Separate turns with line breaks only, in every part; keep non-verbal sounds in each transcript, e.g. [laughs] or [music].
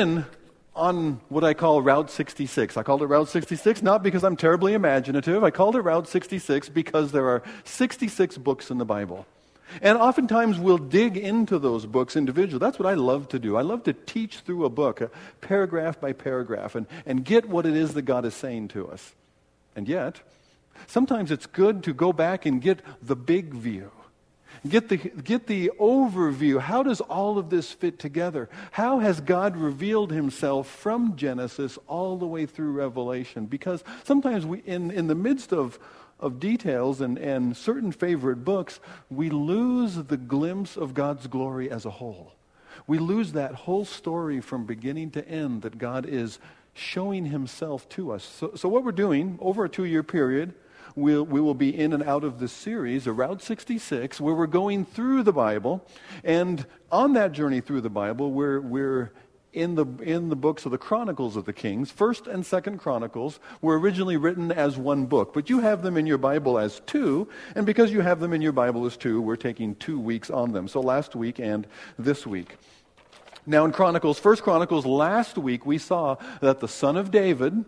in on what I call Route 66. I called it Route 66 not because I'm terribly imaginative. I called it Route 66 because there are 66 books in the Bible. And oftentimes we'll dig into those books individually. That's what I love to do. I love to teach through a book, a paragraph by paragraph, and, and get what it is that God is saying to us. And yet, sometimes it's good to go back and get the big view. Get the, get the overview. How does all of this fit together? How has God revealed himself from Genesis all the way through Revelation? Because sometimes we, in, in the midst of, of details and, and certain favorite books, we lose the glimpse of God's glory as a whole. We lose that whole story from beginning to end that God is showing himself to us. So, so what we're doing over a two year period, we'll, we will be in and out of this series, Route 66, where we're going through the Bible. And on that journey through the Bible, we're, we're in the, in the books of the Chronicles of the Kings. First and Second Chronicles were originally written as one book, but you have them in your Bible as two, and because you have them in your Bible as two, we're taking two weeks on them. So last week and this week. Now in Chronicles, First Chronicles, last week we saw that the son of David,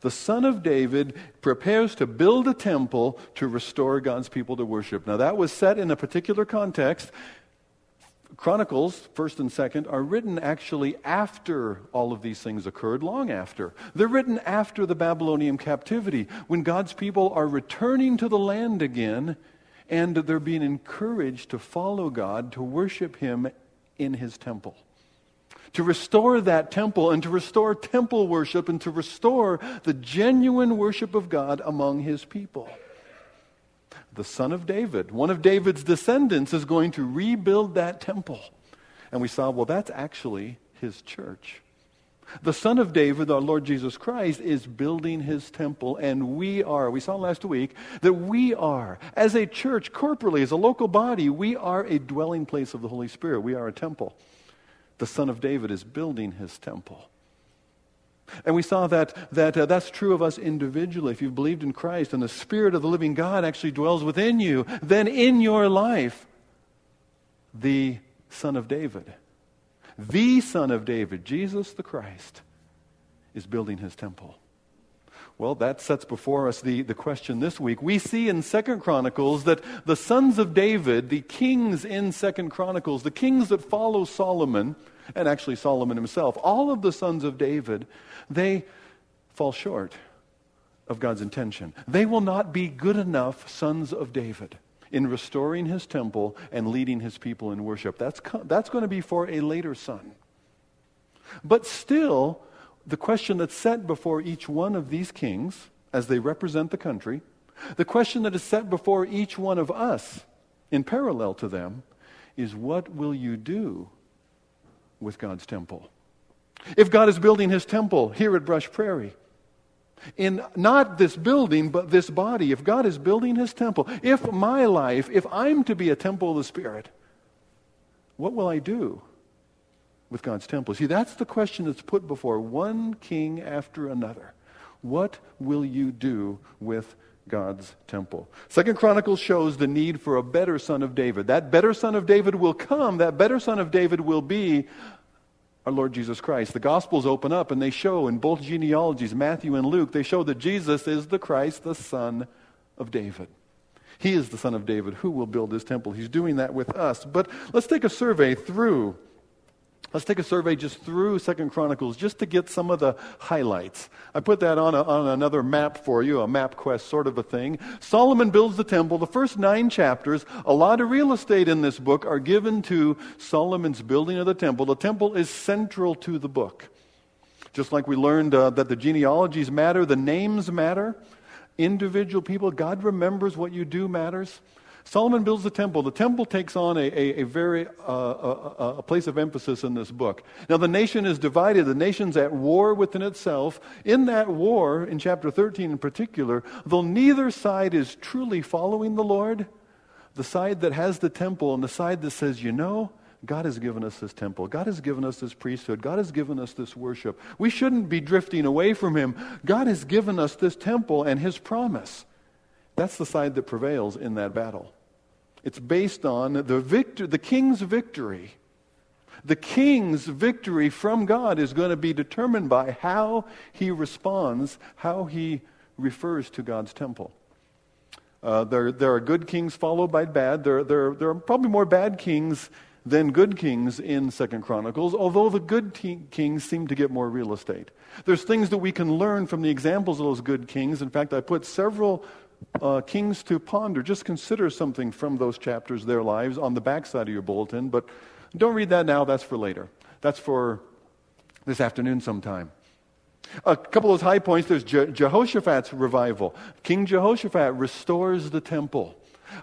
the son of David prepares to build a temple to restore God's people to worship. Now, that was set in a particular context. Chronicles, 1st and 2nd, are written actually after all of these things occurred, long after. They're written after the Babylonian captivity, when God's people are returning to the land again and they're being encouraged to follow God, to worship Him in His temple to restore that temple and to restore temple worship and to restore the genuine worship of God among his people. The son of David, one of David's descendants, is going to rebuild that temple. And we saw, well, that's actually his church. The Son of David, our Lord Jesus Christ, is building his temple, and we are, we saw last week, that we are, as a church, corporately, as a local body, we are a dwelling place of the Holy Spirit. We are a temple the Son of David is building his temple. And we saw that, that uh, that's true of us individually. If you've believed in Christ and the Spirit of the living God actually dwells within you, then in your life, the Son of David, the Son of David, Jesus the Christ, is building his temple. Well, that sets before us the, the question this week. We see in Second Chronicles that the sons of David, the kings in Second Chronicles, the kings that follow Solomon, and actually Solomon himself, all of the sons of David, they fall short of God's intention. They will not be good enough sons of David in restoring his temple and leading his people in worship. That's, that's going to be for a later son. But still, the question that's set before each one of these kings as they represent the country, the question that is set before each one of us in parallel to them is what will you do with God's temple? If God is building his temple here at Brush Prairie, in not this building, but this body, if God is building his temple, if my life, if I'm to be a temple of the Spirit, what will I do with God's temple? See, that's the question that's put before one king after another. What will you do with God's temple? Second Chronicles shows the need for a better son of David. That better son of David will come. That better son of David will be our Lord Jesus Christ. The Gospels open up and they show in both genealogies, Matthew and Luke, they show that Jesus is the Christ, the son of David. He is the son of David who will build his temple. He's doing that with us. But let's take a survey through Let's take a survey just through Second Chronicles just to get some of the highlights. I put that on, a, on another map for you, a map quest sort of a thing. Solomon builds the temple. The first nine chapters, a lot of real estate in this book are given to Solomon's building of the temple. The temple is central to the book. Just like we learned uh, that the genealogies matter, the names matter, individual people, God remembers what you do matters. Solomon builds the temple. The temple takes on a, a, a very uh, a, a, place of emphasis in this book. Now, the nation is divided. The nation's at war within itself. In that war, in chapter 13 in particular, though neither side is truly following the Lord, the side that has the temple and the side that says, you know, God has given us this temple. God has given us this priesthood. God has given us this worship. We shouldn't be drifting away from Him. God has given us this temple and His promise. That's the side that prevails in that battle. It's based on the, victor, the king's victory, The king's victory from God is going to be determined by how he responds, how he refers to God's temple. Uh, there, there are good kings followed by bad. There, there, there are probably more bad kings than good kings in Second Chronicles, although the good te- kings seem to get more real estate. There's things that we can learn from the examples of those good kings. In fact, I put several uh, kings to ponder. Just consider something from those chapters, their lives, on the backside of your bulletin. But don't read that now, that's for later. That's for this afternoon sometime. A couple of those high points there's Je- Jehoshaphat's revival. King Jehoshaphat restores the temple.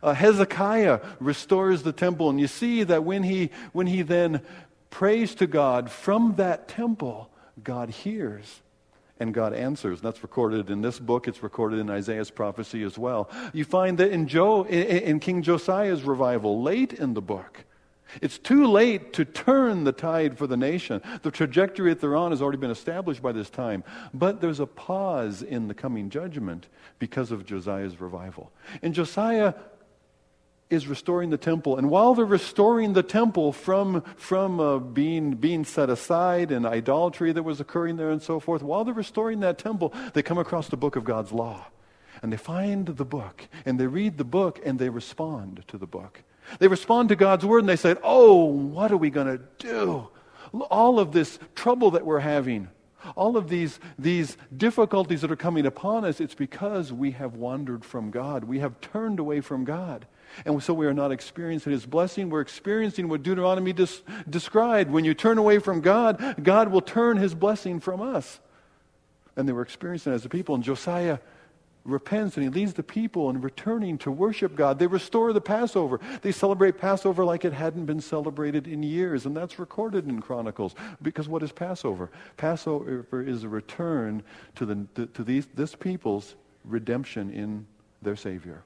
Uh, Hezekiah restores the temple. And you see that when he, when he then prays to God from that temple, God hears and God answers. That's recorded in this book. It's recorded in Isaiah's prophecy as well. You find that in, in King Josiah's revival, late in the book, it's too late to turn the tide for the nation. The trajectory that they're on has already been established by this time. But there's a pause in the coming judgment because of Josiah's revival. And Josiah is restoring the temple. And while they're restoring the temple from, from uh, being, being set aside and idolatry that was occurring there and so forth, while they're restoring that temple, they come across the book of God's law. And they find the book, and they read the book, and they respond to the book. They respond to God's word, and they say, Oh, what are we going to do? All of this trouble that we're having, all of these, these difficulties that are coming upon us, it's because we have wandered from God. We have turned away from God. And so we are not experiencing his blessing. We're experiencing what Deuteronomy des- described. When you turn away from God, God will turn his blessing from us. And they were experiencing it as a people. And Josiah repents and he leads the people in returning to worship God. They restore the Passover. They celebrate Passover like it hadn't been celebrated in years. And that's recorded in Chronicles. Because what is Passover? Passover is a return to, the, to these, this people's redemption in their Savior.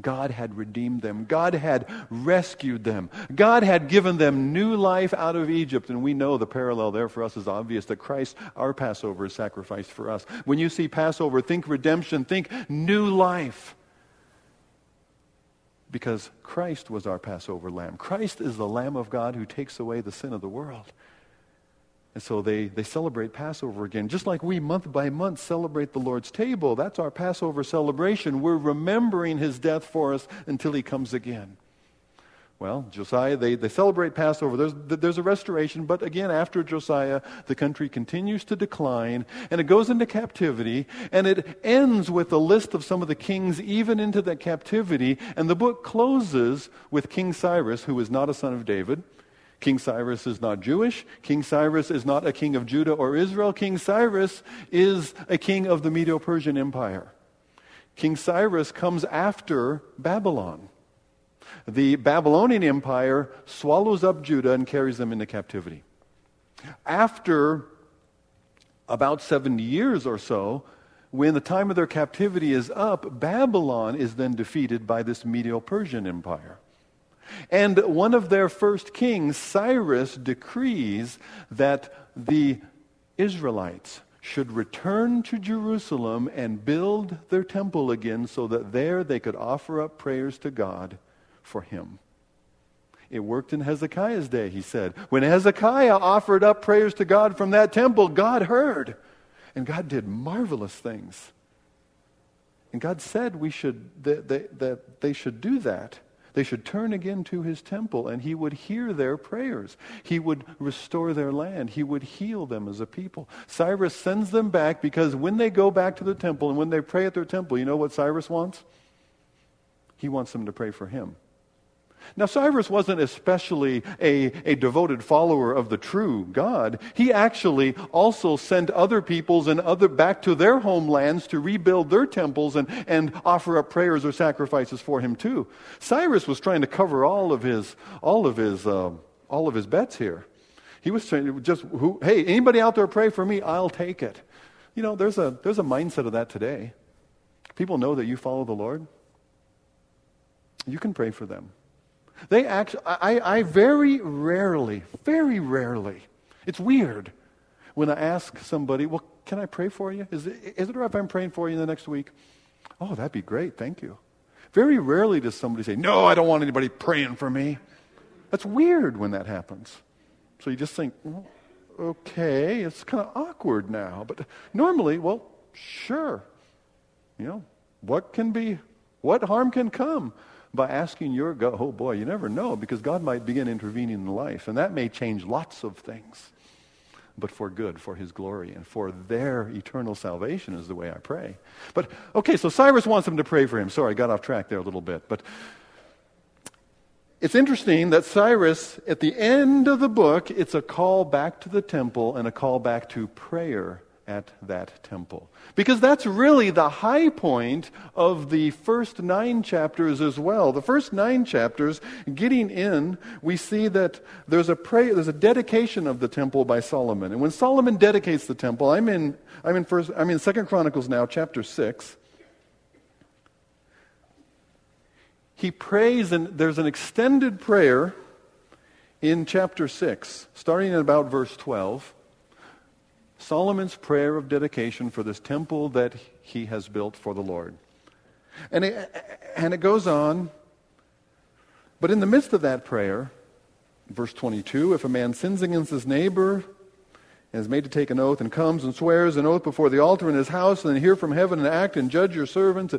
God had redeemed them. God had rescued them. God had given them new life out of Egypt. And we know the parallel there for us is obvious that Christ, our Passover, is sacrificed for us. When you see Passover, think redemption, think new life. Because Christ was our Passover lamb. Christ is the Lamb of God who takes away the sin of the world. And so they, they celebrate Passover again. Just like we month by month celebrate the Lord's table. That's our Passover celebration. We're remembering his death for us until he comes again. Well, Josiah, they, they celebrate Passover. There's, there's a restoration, but again, after Josiah, the country continues to decline, and it goes into captivity, and it ends with a list of some of the kings even into that captivity, and the book closes with King Cyrus, who is not a son of David. King Cyrus is not Jewish. King Cyrus is not a king of Judah or Israel. King Cyrus is a king of the Medo Persian Empire. King Cyrus comes after Babylon. The Babylonian Empire swallows up Judah and carries them into captivity. After about 70 years or so, when the time of their captivity is up, Babylon is then defeated by this Medo Persian Empire. And one of their first kings, Cyrus, decrees that the Israelites should return to Jerusalem and build their temple again so that there they could offer up prayers to God for him. It worked in Hezekiah's day, he said. When Hezekiah offered up prayers to God from that temple, God heard. And God did marvelous things. And God said we should, that, that, that they should do that. They should turn again to his temple, and he would hear their prayers. He would restore their land. He would heal them as a people. Cyrus sends them back because when they go back to the temple and when they pray at their temple, you know what Cyrus wants? He wants them to pray for him. Now, Cyrus wasn't especially a, a devoted follower of the true God. He actually also sent other peoples and other back to their homelands to rebuild their temples and, and offer up prayers or sacrifices for him too. Cyrus was trying to cover all of his, all of his, uh, all of his bets here. He was trying to just, who, hey, anybody out there pray for me? I'll take it. You know, there's a, there's a mindset of that today. People know that you follow the Lord. You can pray for them. They actually, I, I very rarely, very rarely, it's weird when I ask somebody, well, can I pray for you? Is it, is it right if I'm praying for you in the next week? Oh, that'd be great. Thank you. Very rarely does somebody say, no, I don't want anybody praying for me. That's weird when that happens. So you just think, well, okay, it's kind of awkward now. But normally, well, sure. You know, what can be, what harm can come by asking your God? Oh boy, you never know because God might begin intervening in life, and that may change lots of things. But for good, for his glory, and for their eternal salvation is the way I pray. But okay, so Cyrus wants them to pray for him. Sorry, I got off track there a little bit. But it's interesting that Cyrus, at the end of the book, it's a call back to the temple and a call back to prayer at that temple. Because that's really the high point of the first nine chapters as well. The first nine chapters, getting in, we see that there's a prayer, there's a dedication of the temple by Solomon. And when Solomon dedicates the temple, I'm in, I'm in first, I'm in Second Chronicles now, chapter six. He prays, and there's an extended prayer in chapter 6, starting at about verse 12. Solomon's prayer of dedication for this temple that he has built for the Lord. And it, and it goes on, but in the midst of that prayer, verse 22, if a man sins against his neighbor and is made to take an oath and comes and swears an oath before the altar in his house and then hear from heaven and act and judge your servants,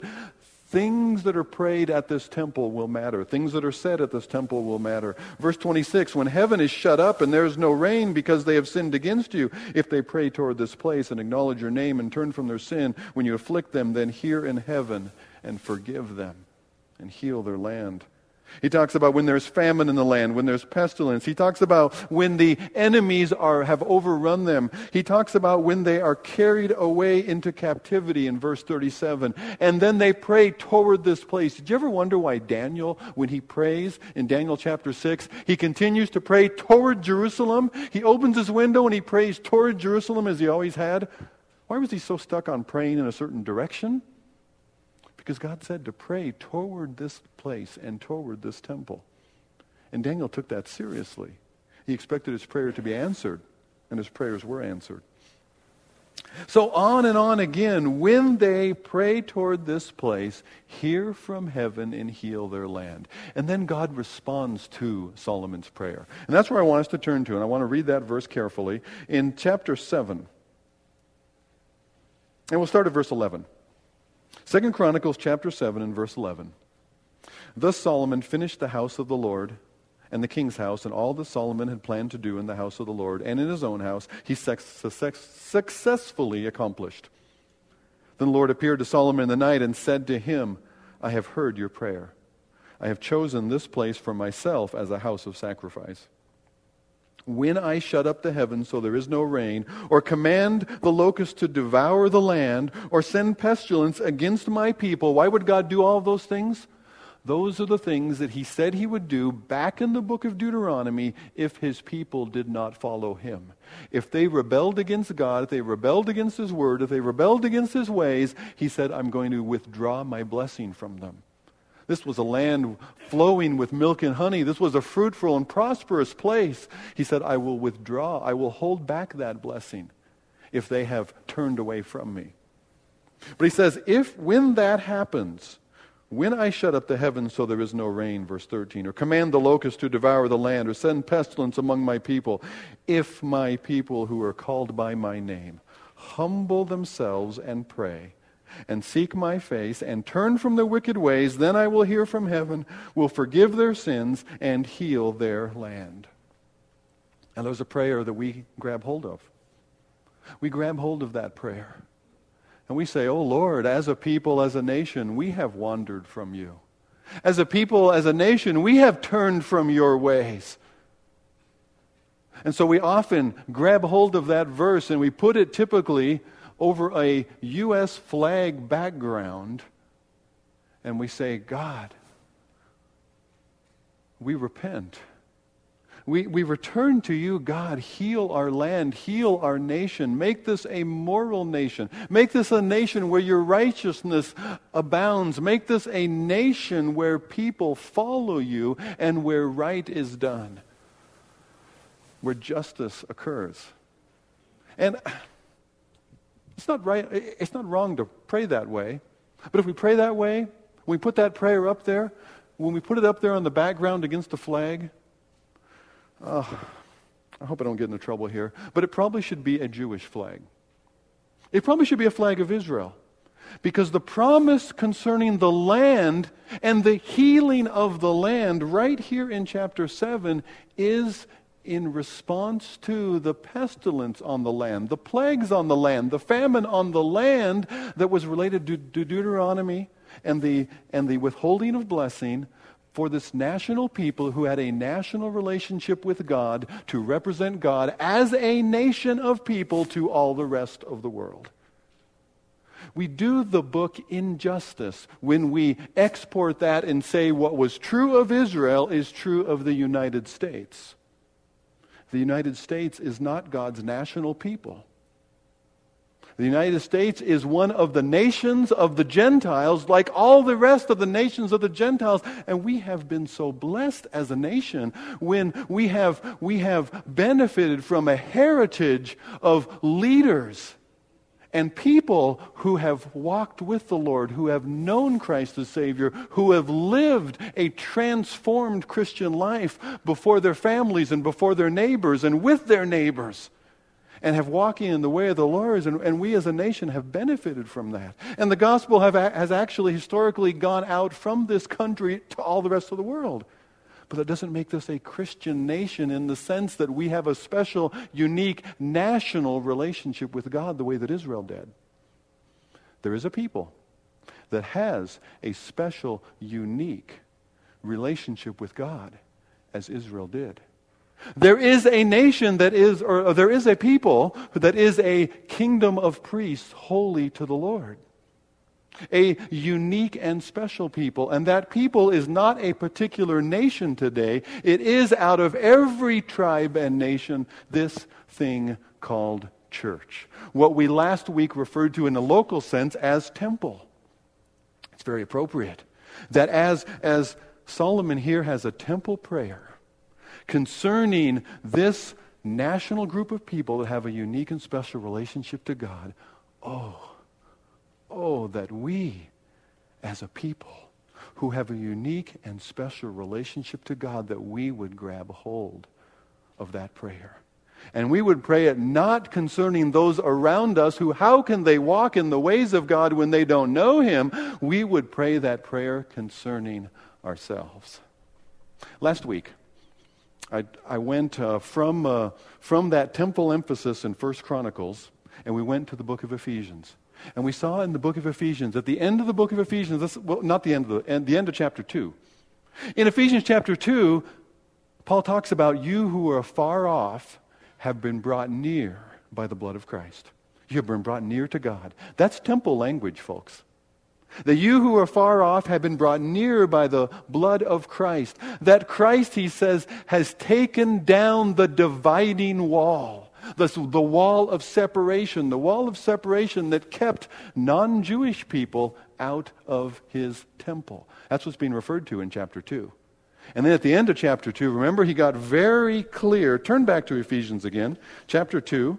Things that are prayed at this temple will matter. Things that are said at this temple will matter. Verse 26 When heaven is shut up and there is no rain because they have sinned against you, if they pray toward this place and acknowledge your name and turn from their sin, when you afflict them, then hear in heaven and forgive them and heal their land. He talks about when there's famine in the land, when there's pestilence. He talks about when the enemies are, have overrun them. He talks about when they are carried away into captivity in verse 37. And then they pray toward this place. Did you ever wonder why Daniel, when he prays in Daniel chapter 6, he continues to pray toward Jerusalem? He opens his window and he prays toward Jerusalem as he always had. Why was he so stuck on praying in a certain direction? Because God said to pray toward this place and toward this temple. And Daniel took that seriously. He expected his prayer to be answered, and his prayers were answered. So on and on again, when they pray toward this place, hear from heaven and heal their land. And then God responds to Solomon's prayer. And that's where I want us to turn to, and I want to read that verse carefully in chapter 7. And we'll start at verse 11. Second Chronicles chapter 7 and verse 11. Thus Solomon finished the house of the Lord and the king's house and all that Solomon had planned to do in the house of the Lord and in his own house, he successfully accomplished. Then the Lord appeared to Solomon in the night and said to him, I have heard your prayer. I have chosen this place for myself as a house of sacrifice when I shut up the heavens so there is no rain, or command the locust to devour the land, or send pestilence against my people, why would God do all those things? Those are the things that he said he would do back in the book of Deuteronomy if his people did not follow him. If they rebelled against God, if they rebelled against his word, if they rebelled against his ways, he said, I'm going to withdraw my blessing from them. This was a land flowing with milk and honey. This was a fruitful and prosperous place. He said, I will withdraw. I will hold back that blessing if they have turned away from me. But he says, if when that happens, when I shut up the heavens so there is no rain, verse 13, or command the locust to devour the land, or send pestilence among my people, if my people who are called by my name humble themselves and pray, and seek my face and turn from their wicked ways, then I will hear from heaven, will forgive their sins, and heal their land. And there's a prayer that we grab hold of. We grab hold of that prayer. And we say, Oh Lord, as a people, as a nation, we have wandered from you. As a people, as a nation, we have turned from your ways. And so we often grab hold of that verse and we put it typically over a U.S. flag background and we say, God, we repent. We, we return to you, God. Heal our land, heal our nation. Make this a moral nation. Make this a nation where your righteousness abounds. Make this a nation where people follow you and where right is done, where justice occurs. And it's not right, it's not wrong to pray that way. But if we pray that way, when we put that prayer up there, when we put it up there on the background against the flag, uh, I hope I don't get into trouble here, but it probably should be a Jewish flag. It probably should be a flag of Israel. Because the promise concerning the land and the healing of the land, right here in chapter 7, is in response to the pestilence on the land, the plagues on the land, the famine on the land that was related to, to Deuteronomy and the, and the withholding of blessing for this national people who had a national relationship with God to represent God as a nation of people to all the rest of the world. We do the book injustice when we export that and say what was true of Israel is true of the United States. The United States is not God's national people. The United States is one of the nations of the Gentiles, like all the rest of the nations of the Gentiles. And we have been so blessed as a nation when we have, we have benefited from a heritage of leaders and people who have walked with the Lord, who have known Christ as Savior, who have lived a transformed Christian life before their families and before their neighbors and with their neighbors and have walking in the way of the Lord, and, and we as a nation have benefited from that. And the gospel have, has actually historically gone out from this country to all the rest of the world. But that doesn't make this a Christian nation in the sense that we have a special, unique, national relationship with God the way that Israel did. There is a people that has a special, unique relationship with God as Israel did. There is a nation that is, or there is a people that is a kingdom of priests holy to the Lord. A unique and special people. And that people is not a particular nation today. It is out of every tribe and nation this thing called church. What we last week referred to in a local sense as temple. It's very appropriate. That as, as Solomon here has a temple prayer, concerning this national group of people that have a unique and special relationship to God. Oh, oh, that we as a people who have a unique and special relationship to God, that we would grab hold of that prayer. And we would pray it not concerning those around us who, how can they walk in the ways of God when they don't know Him? We would pray that prayer concerning ourselves. Last week, I, I went uh, from, uh, from that temple emphasis in First Chronicles, and we went to the book of Ephesians. And we saw in the book of Ephesians, at the end of the book of Ephesians, this, well, not the end of the the end of chapter 2. In Ephesians chapter 2, Paul talks about you who are far off have been brought near by the blood of Christ. You have been brought near to God. That's temple language, folks. That you who are far off have been brought near by the blood of Christ. That Christ, he says, has taken down the dividing wall. The, the wall of separation, the wall of separation that kept non Jewish people out of his temple. That's what's being referred to in chapter 2. And then at the end of chapter 2, remember, he got very clear. Turn back to Ephesians again, chapter 2.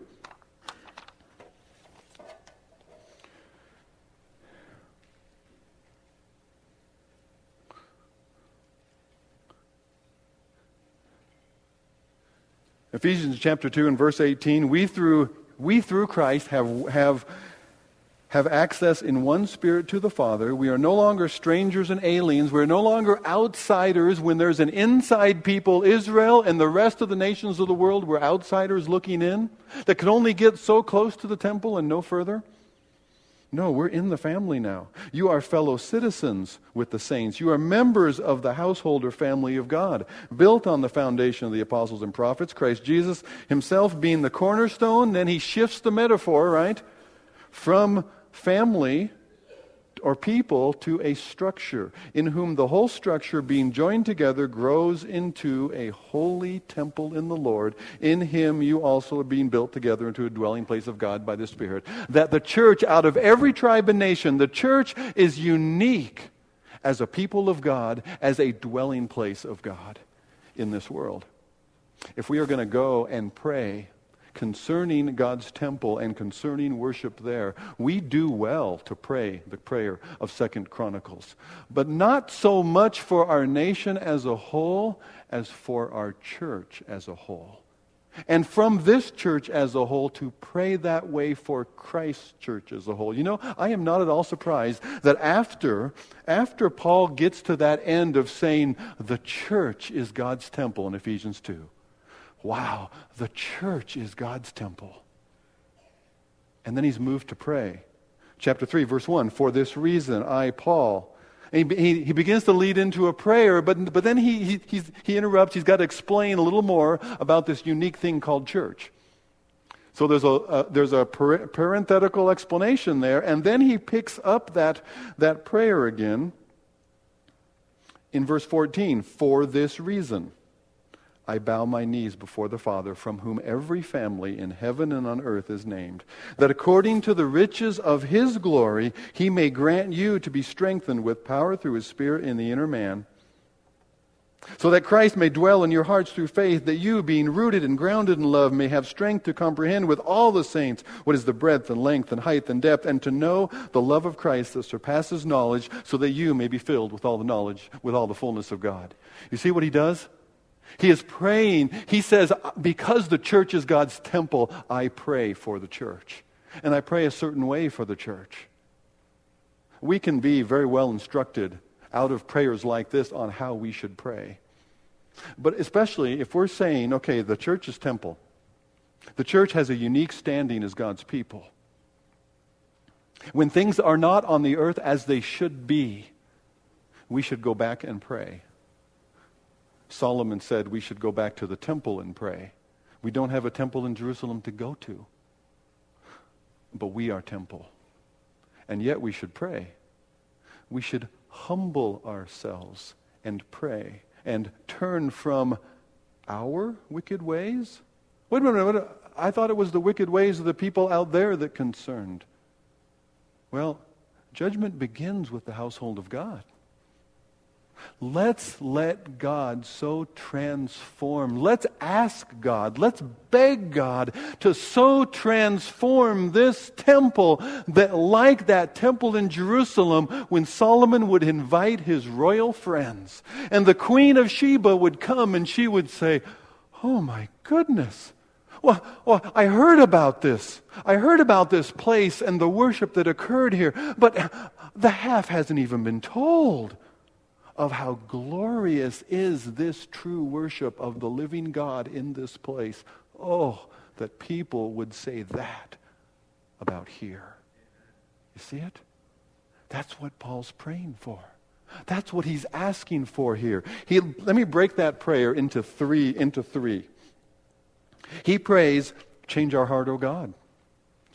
Ephesians chapter 2 and verse 18, we through, we through Christ have, have, have access in one spirit to the Father. We are no longer strangers and aliens. We're no longer outsiders when there's an inside people, Israel, and the rest of the nations of the world. We're outsiders looking in that can only get so close to the temple and no further. No, we're in the family now. You are fellow citizens with the saints. You are members of the household or family of God, built on the foundation of the apostles and prophets, Christ Jesus himself being the cornerstone. Then he shifts the metaphor, right? From family or people to a structure, in whom the whole structure, being joined together, grows into a holy temple in the Lord. In him you also are being built together into a dwelling place of God by the Spirit. That the church, out of every tribe and nation, the church is unique as a people of God, as a dwelling place of God in this world. If we are going to go and pray concerning God's temple and concerning worship there, we do well to pray the prayer of Second Chronicles. But not so much for our nation as a whole as for our church as a whole. And from this church as a whole to pray that way for Christ's church as a whole. You know, I am not at all surprised that after, after Paul gets to that end of saying the church is God's temple in Ephesians 2, wow, the church is God's temple. And then he's moved to pray. Chapter 3, verse 1 For this reason, I, Paul, he, he, begins to lead into a prayer, but, but then he, he, he interrupts. He's got to explain a little more about this unique thing called church. So there's a, a there's a parenthetical explanation there, and then he picks up that, that prayer again in verse 14 for this reason. I bow my knees before the Father, from whom every family in heaven and on earth is named, that according to the riches of his glory, he may grant you to be strengthened with power through his Spirit in the inner man, so that Christ may dwell in your hearts through faith, that you, being rooted and grounded in love, may have strength to comprehend with all the saints what is the breadth and length and height and depth, and to know the love of Christ that surpasses knowledge, so that you may be filled with all the knowledge, with all the fullness of God. You see what he does? He is praying. He says, Because the church is God's temple, I pray for the church. And I pray a certain way for the church. We can be very well instructed out of prayers like this on how we should pray. But especially if we're saying, okay, the church is temple, the church has a unique standing as God's people. When things are not on the earth as they should be, we should go back and pray. Solomon said we should go back to the temple and pray. We don't have a temple in Jerusalem to go to, but we are temple. And yet we should pray. We should humble ourselves and pray and turn from our wicked ways. Wait a minute, I thought it was the wicked ways of the people out there that concerned. Well, judgment begins with the household of God. Let's let God so transform. Let's ask God, let's beg God to so transform this temple that, like that temple in Jerusalem, when Solomon would invite his royal friends, and the Queen of Sheba would come and she would say, Oh my goodness. Well, well, I heard about this. I heard about this place and the worship that occurred here, but the half hasn't even been told of how glorious is this true worship of the living God in this place. Oh, that people would say that about here. You see it? That's what Paul's praying for. That's what he's asking for here. He, let me break that prayer into three, into three. He prays, change our heart, O God.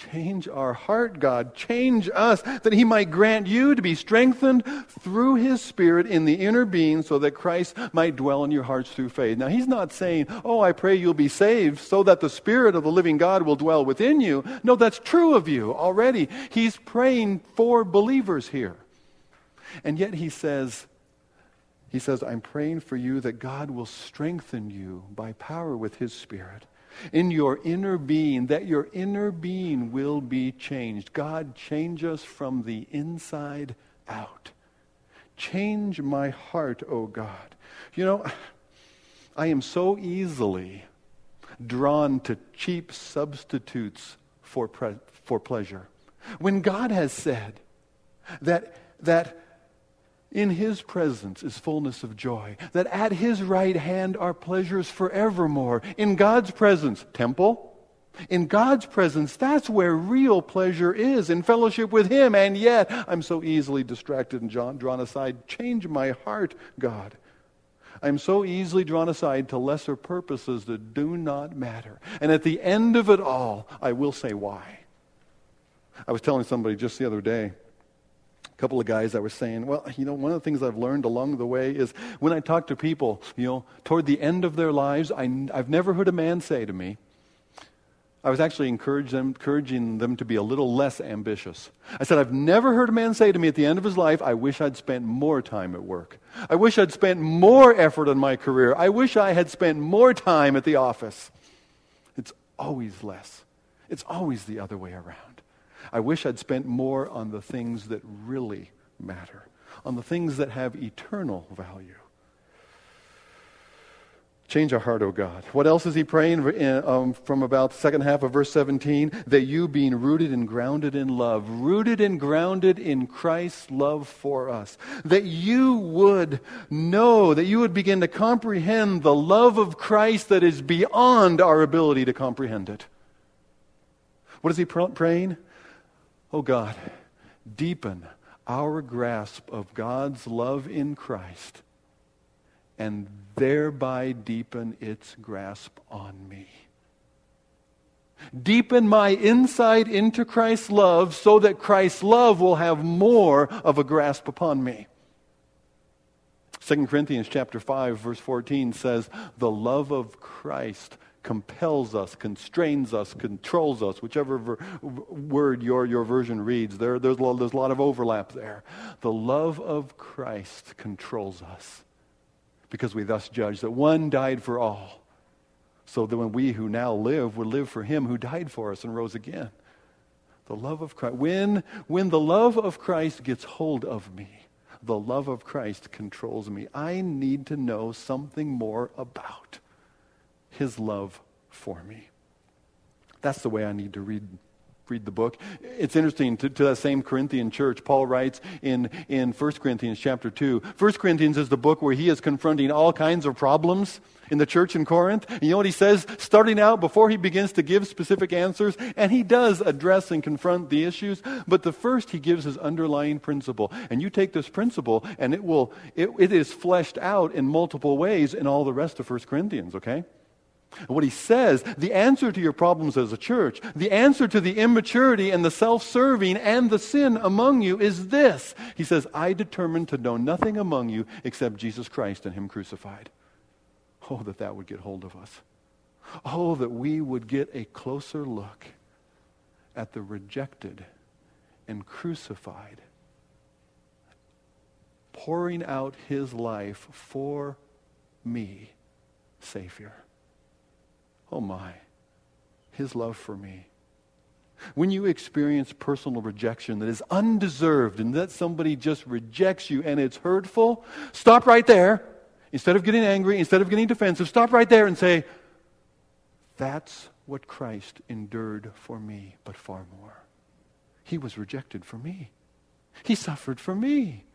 Change our heart, God. Change us that He might grant you to be strengthened through His Spirit in the inner being so that Christ might dwell in your hearts through faith. Now, He's not saying, Oh, I pray you'll be saved so that the Spirit of the living God will dwell within you. No, that's true of you already. He's praying for believers here. And yet He says, He says, I'm praying for you that God will strengthen you by power with His Spirit in your inner being, that your inner being will be changed. God, change us from the inside out. Change my heart, O oh God. You know, I am so easily drawn to cheap substitutes for, pre- for pleasure. When God has said that, that in his presence is fullness of joy, that at his right hand are pleasures forevermore. In God's presence, temple. In God's presence, that's where real pleasure is, in fellowship with him. And yet, I'm so easily distracted and drawn aside. Change my heart, God. I'm so easily drawn aside to lesser purposes that do not matter. And at the end of it all, I will say why. I was telling somebody just the other day couple of guys that were saying, well, you know, one of the things I've learned along the way is when I talk to people, you know, toward the end of their lives, I, have never heard a man say to me, I was actually encouraging them, encouraging them to be a little less ambitious. I said, I've never heard a man say to me at the end of his life, I wish I'd spent more time at work. I wish I'd spent more effort on my career. I wish I had spent more time at the office. It's always less. It's always the other way around. I wish I'd spent more on the things that really matter, on the things that have eternal value. Change our heart, O God. What else is he praying in, um, from about the second half of verse 17? That you, being rooted and grounded in love, rooted and grounded in Christ's love for us, that you would know, that you would begin to comprehend the love of Christ that is beyond our ability to comprehend it. What is he pr- praying? Oh God, deepen our grasp of God's love in Christ and thereby deepen its grasp on me. Deepen my insight into Christ's love so that Christ's love will have more of a grasp upon me. 2 Corinthians chapter 5 verse 14 says, "The love of Christ compels us, constrains us, controls us, whichever ver- word your, your version reads. There, there's, a lot, there's a lot of overlap there. The love of Christ controls us because we thus judge that one died for all, so that when we who now live would live for him who died for us and rose again. The love of Christ. When, when the love of Christ gets hold of me, the love of Christ controls me. I need to know something more about his love for me. That's the way I need to read read the book. It's interesting to, to, that same Corinthian church. Paul writes in, in 1 Corinthians chapter 2. 1 Corinthians is the book where he is confronting all kinds of problems in the church in Corinth. And you know what he says? Starting out before he begins to give specific answers, and he does address and confront the issues, but the first he gives his underlying principle. And you take this principle and it will, it, it is fleshed out in multiple ways in all the rest of 1 Corinthians, okay? What he says, the answer to your problems as a church, the answer to the immaturity and the self serving and the sin among you is this. He says, I determined to know nothing among you except Jesus Christ and Him crucified. Oh, that that would get hold of us. Oh, that we would get a closer look at the rejected and crucified, pouring out His life for me, Savior. Oh my, his love for me. When you experience personal rejection that is undeserved and that somebody just rejects you and it's hurtful, stop right there. Instead of getting angry, instead of getting defensive, stop right there and say, That's what Christ endured for me, but far more. He was rejected for me, He suffered for me.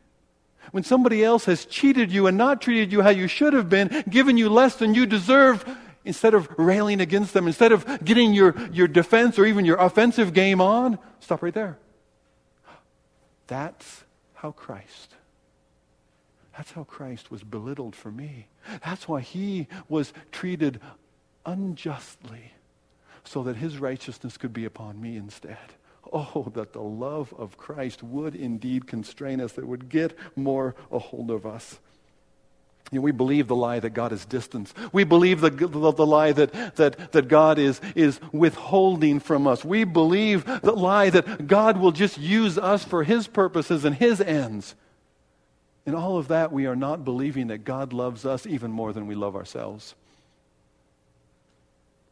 When somebody else has cheated you and not treated you how you should have been, given you less than you deserve, instead of railing against them, instead of getting your, your defense or even your offensive game on, stop right there. That's how Christ. That's how Christ was belittled for me. That's why he was treated unjustly so that his righteousness could be upon me instead. Oh, that the love of Christ would indeed constrain us, that would get more a hold of us. You know, we believe the lie that God is distant. We believe the, the, the, lie that, that, that God is, is withholding from us. We believe the lie that God will just use us for His purposes and His ends. In all of that, we are not believing that God loves us even more than we love ourselves.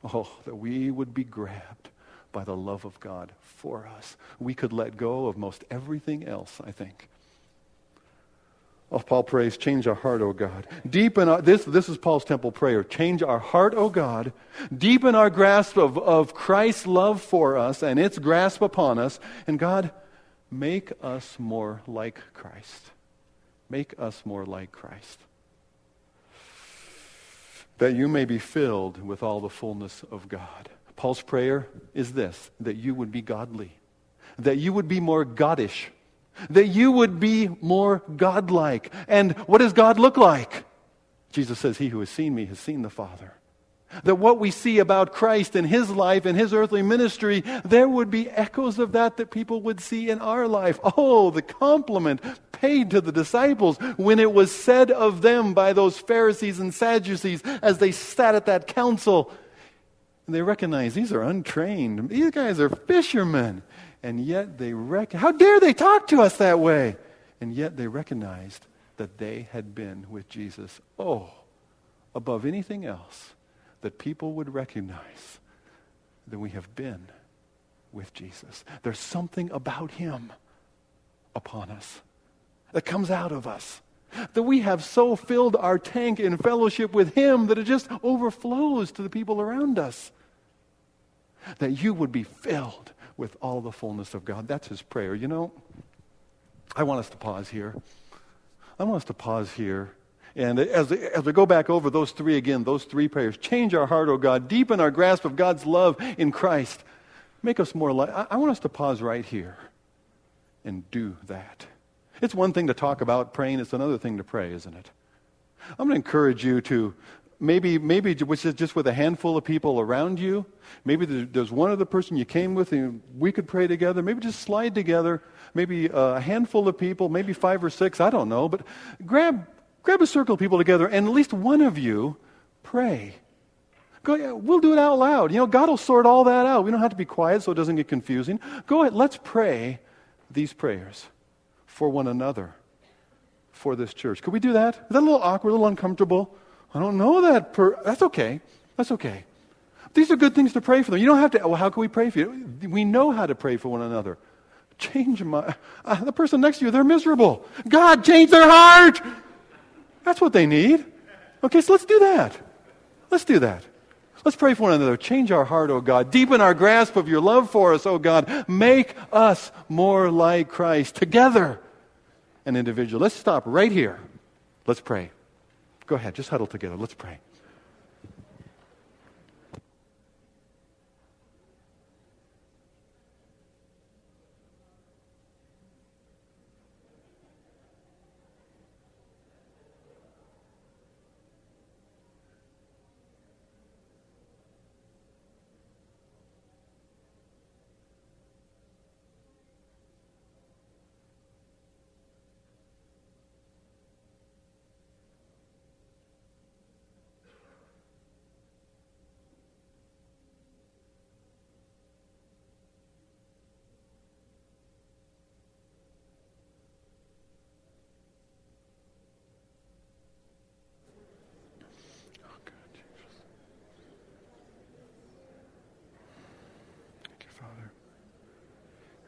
Oh, that we would be grabbed by the love of God for us. We could let go of most everything else, I think, Oh, Paul prays, change our heart, O God. Deepen our, this, this is Paul's temple prayer. Change our heart, O God. Deepen our grasp of, of Christ's love for us and its grasp upon us. And God, make us more like Christ. Make us more like Christ. That you may be filled with all the fullness of God. Paul's prayer is this that you would be godly, that you would be more goddish that you would be more godlike. And what does God look like? Jesus says, He who has seen me has seen the Father. That what we see about Christ and his life and his earthly ministry, there would be echoes of that that people would see in our life. Oh, the compliment paid to the disciples when it was said of them by those Pharisees and Sadducees as they sat at that council. And they recognized these are untrained. These guys are fishermen and yet they rec- how dare they talk to us that way? And yet they recognized that they had been with Jesus. Oh, above anything else, that people would recognize that we have been with Jesus. There's something about him upon us that comes out of us. That we have so filled our tank in fellowship with him that it just overflows to the people around us. That you would be filled with all the fullness of God. That's his prayer. You know, I want us to pause here. I want us to pause here. And as, as we go back over those three again, those three prayers, change our heart, O oh God, deepen our grasp of God's love in Christ. Make us more like. I, I want us to pause right here and do that. It's one thing to talk about praying, it's another thing to pray, isn't it? I'm going to encourage you to maybe, maybe which is just with a handful of people around you. Maybe there's one other person you came with and we could pray together. Maybe just slide together. Maybe uh, a handful of people, maybe five or six, I don't know. But grab, grab a circle of people together and at least one of you pray. Go, we'll do it out loud. You know, God will sort all that out. We don't have to be quiet so it doesn't get confusing. Go ahead, let's pray these prayers for one another, for this church. Could we do that? Is that a little awkward, a little uncomfortable? I don't know that. Per- That's okay. That's okay. These are good things to pray for them. You don't have to, well, how can we pray for you? We know how to pray for one another. Change my, uh, the person next to you, they're miserable. God, change their heart. That's what they need. Okay, so let's do that. Let's do that. Let's pray for one another. Change our heart, O oh God. Deepen our grasp of your love for us, O oh God. Make us more like Christ together and individual. Let's stop right here. Let's pray. Go ahead, just huddle together. Let's pray.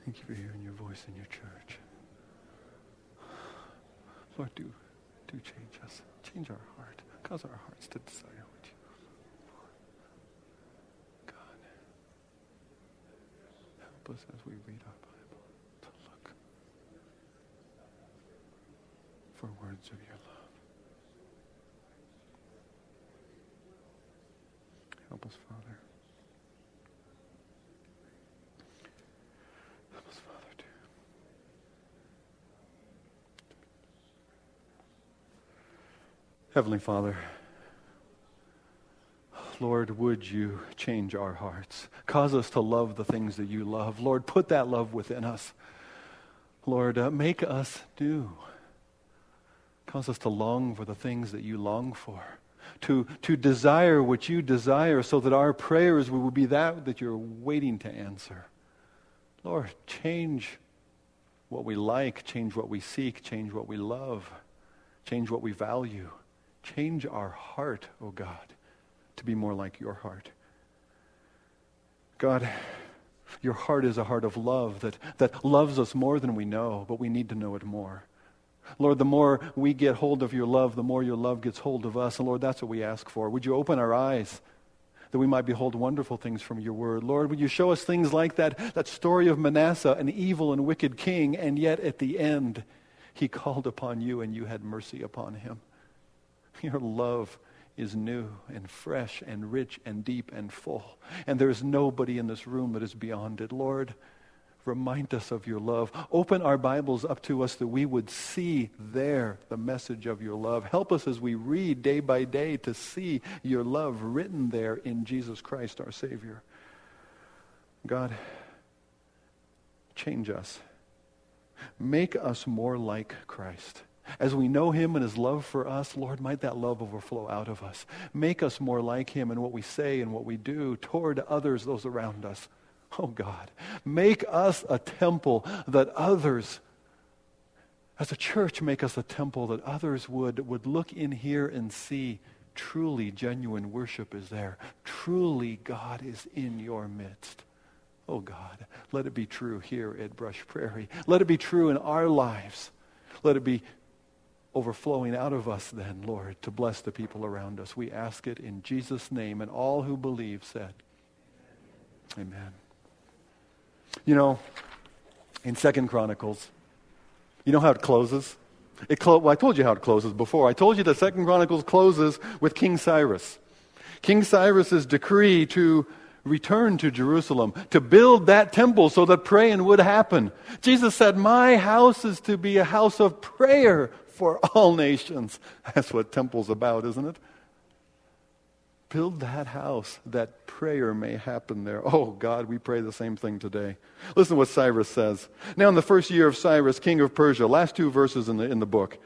Thank you for hearing your voice in your church. Lord, do, do change us. Change our heart. Cause our hearts to desire what you God, help us as we read our Bible to look for words of your love. Help us, Father. Heavenly Father, Lord, would you change our hearts? Cause us to love the things that you love. Lord, put that love within us. Lord, uh, make us do. Cause us to long for the things that you long for, to, to desire what you desire, so that our prayers will be that that you're waiting to answer. Lord, change what we like, change what we seek, change what we love, change what we value. Change our heart, O oh God, to be more like your heart. God, your heart is a heart of love that, that loves us more than we know, but we need to know it more. Lord, the more we get hold of your love, the more your love gets hold of us. And Lord, that's what we ask for. Would you open our eyes that we might behold wonderful things from your word? Lord, would you show us things like that, that story of Manasseh, an evil and wicked king, and yet at the end, he called upon you and you had mercy upon him. [laughs] Your love is new and fresh and rich and deep and full. And there is nobody in this room that is beyond it. Lord, remind us of your love. Open our Bibles up to us that we would see there the message of your love. Help us as we read day by day to see your love written there in Jesus Christ, our Savior. God, change us. Make us more like Christ. As we know him and his love for us, Lord, might that love overflow out of us. Make us more like him in what we say and what we do toward others, those around us. Oh God, make us a temple that others, as a church, make us a temple that others would, would look in here and see truly genuine worship is there. Truly God is in your midst. Oh God, let it be true here at Brush Prairie. Let it be true in our lives. Let it be overflowing out of us then, Lord, to bless the people around us. We ask it in Jesus' name, and all who believe said, Amen. You know, in Second Chronicles, you know how it closes? It clo- well, I told you how it closes before. I told you that Second Chronicles closes with King Cyrus. King Cyrus's decree to return to Jerusalem, to build that temple so that praying would happen. Jesus said, My house is to be a house of prayer for all nations. [laughs] That's what temple's about, isn't it? Build that house that prayer may happen there. Oh, God, we pray the same thing today. Listen to what Cyrus says. Now, in the first year of Cyrus, king of Persia, last two verses in the, in the book,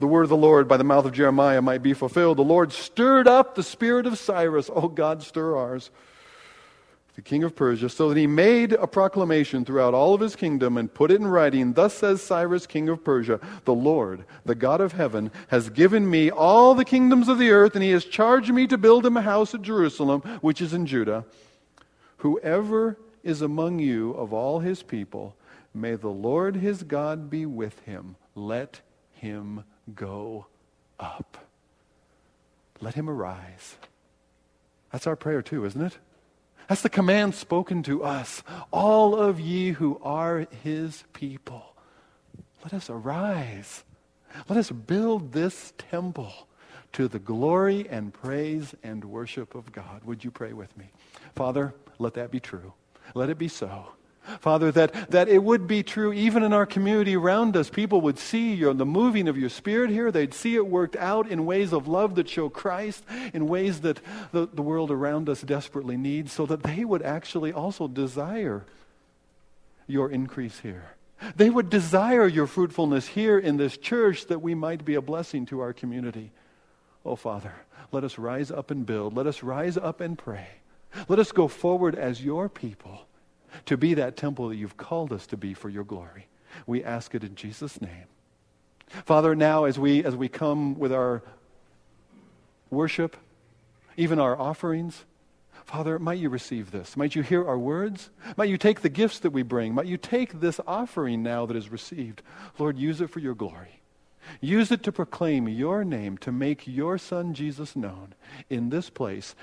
the word of the Lord by the mouth of Jeremiah might be fulfilled. The Lord stirred up the spirit of Cyrus. Oh, God, stir ours the king of Persia, so that he made a proclamation throughout all of his kingdom and put it in writing. Thus says Cyrus, king of Persia, the Lord, the God of heaven, has given me all the kingdoms of the earth, and he has charged me to build him a house at Jerusalem, which is in Judah. Whoever is among you of all his people, may the Lord his God be with him. Let him go up. Let him arise. That's our prayer, too, isn't it? That's the command spoken to us. All of ye who are his people, let us arise. Let us build this temple to the glory and praise and worship of God. Would you pray with me? Father, let that be true. Let it be so. Father, that, that it would be true even in our community around us. People would see your, the moving of your spirit here. They'd see it worked out in ways of love that show Christ, in ways that the, the world around us desperately needs, so that they would actually also desire your increase here. They would desire your fruitfulness here in this church that we might be a blessing to our community. Oh, Father, let us rise up and build. Let us rise up and pray. Let us go forward as your people to be that temple that you've called us to be for your glory. We ask it in Jesus' name. Father, now as we, as we come with our worship, even our offerings, Father, might you receive this? Might you hear our words? Might you take the gifts that we bring? Might you take this offering now that is received? Lord, use it for your glory. Use it to proclaim your name, to make your Son Jesus known in this place.